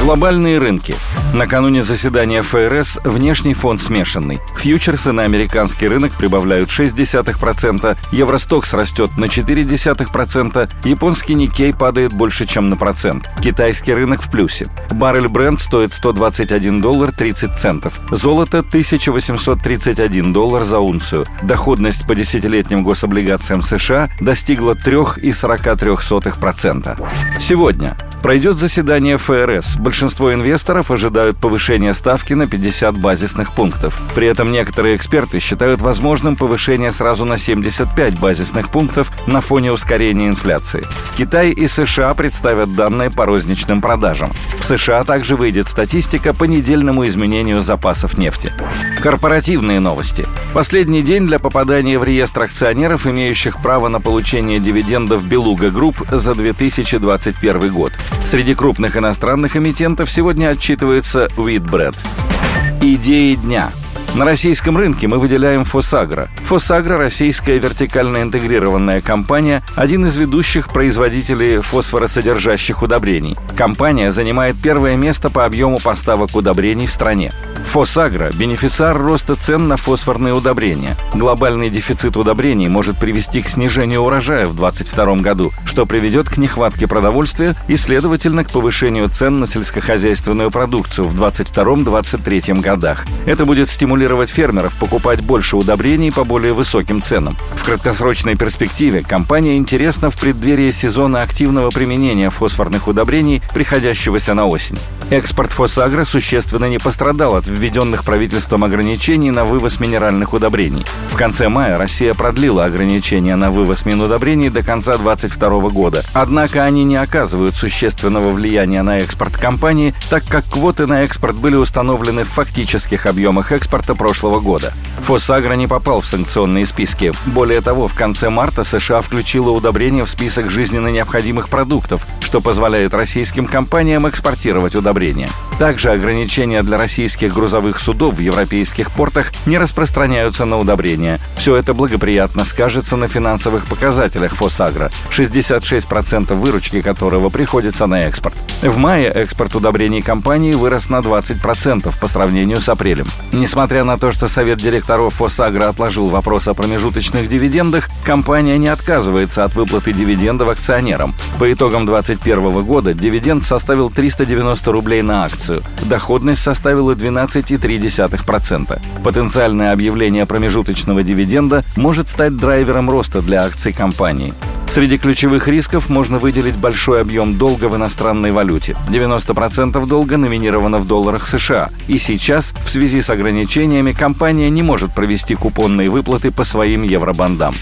Глобальные рынки. Накануне заседания ФРС внешний фон смешанный. Фьючерсы на американский рынок прибавляют 0,6%, Евростокс растет на 0,4%, японский Никей падает больше, чем на процент. Китайский рынок в плюсе. Баррель бренд стоит 121 доллар 30 центов. Золото 1831 доллар за унцию. Доходность по десятилетним гособлигациям США достигла 3,43%. Сегодня Пройдет заседание ФРС. Большинство инвесторов ожидают повышения ставки на 50 базисных пунктов. При этом некоторые эксперты считают возможным повышение сразу на 75 базисных пунктов на фоне ускорения инфляции. Китай и США представят данные по розничным продажам. В США также выйдет статистика по недельному изменению запасов нефти. Корпоративные новости. Последний день для попадания в реестр акционеров, имеющих право на получение дивидендов Белуга Групп за 2021 год. Среди крупных иностранных эмитентов сегодня отчитывается Wheatbread. Идеи дня – на российском рынке мы выделяем Фосагро. Фосагро – российская вертикально интегрированная компания, один из ведущих производителей фосфоросодержащих удобрений. Компания занимает первое место по объему поставок удобрений в стране. Фосагро – бенефициар роста цен на фосфорные удобрения. Глобальный дефицит удобрений может привести к снижению урожая в 2022 году, что приведет к нехватке продовольствия и, следовательно, к повышению цен на сельскохозяйственную продукцию в 2022-2023 годах. Это будет стимулировать фермеров покупать больше удобрений по более высоким ценам. В краткосрочной перспективе компания интересна в преддверии сезона активного применения фосфорных удобрений, приходящегося на осень. Экспорт Фосагро существенно не пострадал от введенных правительством ограничений на вывоз минеральных удобрений. В конце мая Россия продлила ограничения на вывоз минудобрений до конца 2022 года. Однако они не оказывают существенного влияния на экспорт компании, так как квоты на экспорт были установлены в фактических объемах экспорта прошлого года. Фосагро не попал в санкционные списки. Более того, в конце марта США включила удобрения в список жизненно необходимых продуктов, что позволяет российским компаниям экспортировать удобрения. Также ограничения для российских грузовых судов в европейских портах не распространяются на удобрения. Все это благоприятно скажется на финансовых показателях Фосагро, 66% выручки которого приходится на экспорт. В мае экспорт удобрений компании вырос на 20% по сравнению с апрелем. Несмотря на то, что Совет директоров Фосагро отложил вопрос о промежуточных дивидендах, компания не отказывается от выплаты дивидендов акционерам. По итогам 2021 года дивиденд составил 390 рублей на акцию. Доходность составила 12,3%. Потенциальное объявление промежуточного дивиденда может стать драйвером роста для акций компании. Среди ключевых рисков можно выделить большой объем долга в иностранной валюте. 90% долга номинировано в долларах США. И сейчас, в связи с ограничениями, компания не может провести купонные выплаты по своим евробандам.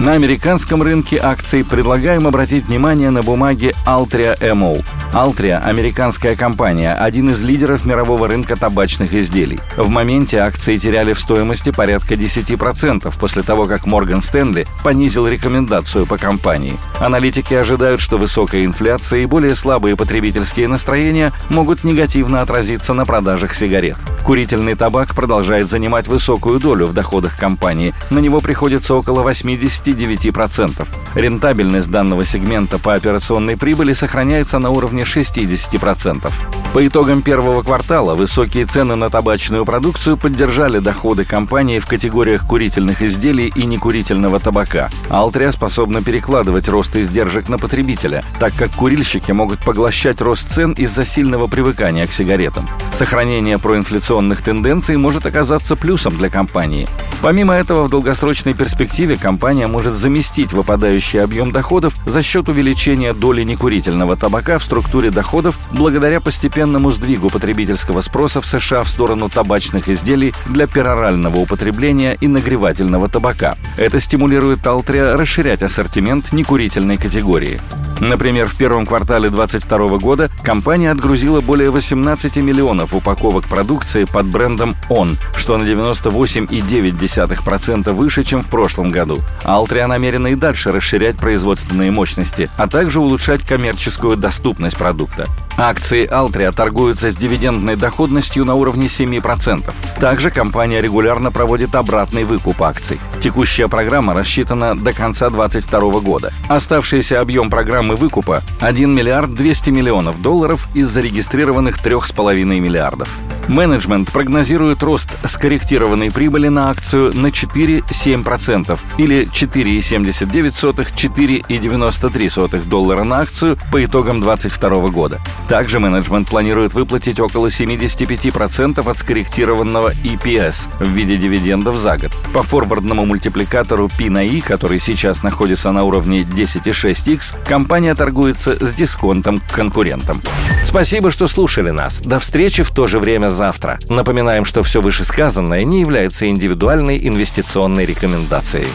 На американском рынке акций предлагаем обратить внимание на бумаги Altria Emol. Altria – американская компания, один из лидеров мирового рынка табачных изделий. В моменте акции теряли в стоимости порядка 10% после того, как Морган Стэнли понизил рекомендацию по компании. Аналитики ожидают, что высокая инфляция и более слабые потребительские настроения могут негативно отразиться на продажах сигарет. Курительный табак продолжает занимать высокую долю в доходах компании. На него приходится около 89%. Рентабельность данного сегмента по операционной прибыли сохраняется на уровне 60%. По итогам первого квартала высокие цены на табачную продукцию поддержали доходы компании в категориях курительных изделий и некурительного табака. Altriа способна перекладывать рост издержек на потребителя, так как курильщики могут поглощать рост цен из-за сильного привыкания к сигаретам. Сохранение проинфляционных тенденций может оказаться плюсом для компании. Помимо этого, в долгосрочной перспективе компания может заместить выпадающий объем доходов за счет увеличения доли некурительного табака в структуре доходов благодаря постепенному сдвигу потребительского спроса в США в сторону табачных изделий для перорального употребления и нагревательного табака. Это стимулирует Altria расширять ассортимент некурительной категории. Например, в первом квартале 2022 года компания отгрузила более 18 миллионов упаковок продукции под брендом ON, что на 98,9% выше, чем в прошлом году. Altria намерена и дальше расширять производственные мощности, а также улучшать коммерческую доступность продукта. Акции Altria торгуются с дивидендной доходностью на уровне 7%. Также компания регулярно проводит обратный выкуп акций. Текущая программа рассчитана до конца 2022 года. Оставшийся объем программы выкупа – 1 миллиард 200 миллионов долларов из зарегистрированных 3,5 миллиардов. Менеджмент прогнозирует рост скорректированной прибыли на акцию на 4-7% или 4,79-4,93 доллара на акцию по итогам 2022 года. Также менеджмент планирует выплатить около 75% от скорректированного EPS в виде дивидендов за год. По форвардному мультипликатору P на I, который сейчас находится на уровне 10,6x, компания торгуется с дисконтом к конкурентам. Спасибо, что слушали нас. До встречи в то же время завтра. Напоминаем, что все вышесказанное не является индивидуальной инвестиционной рекомендацией.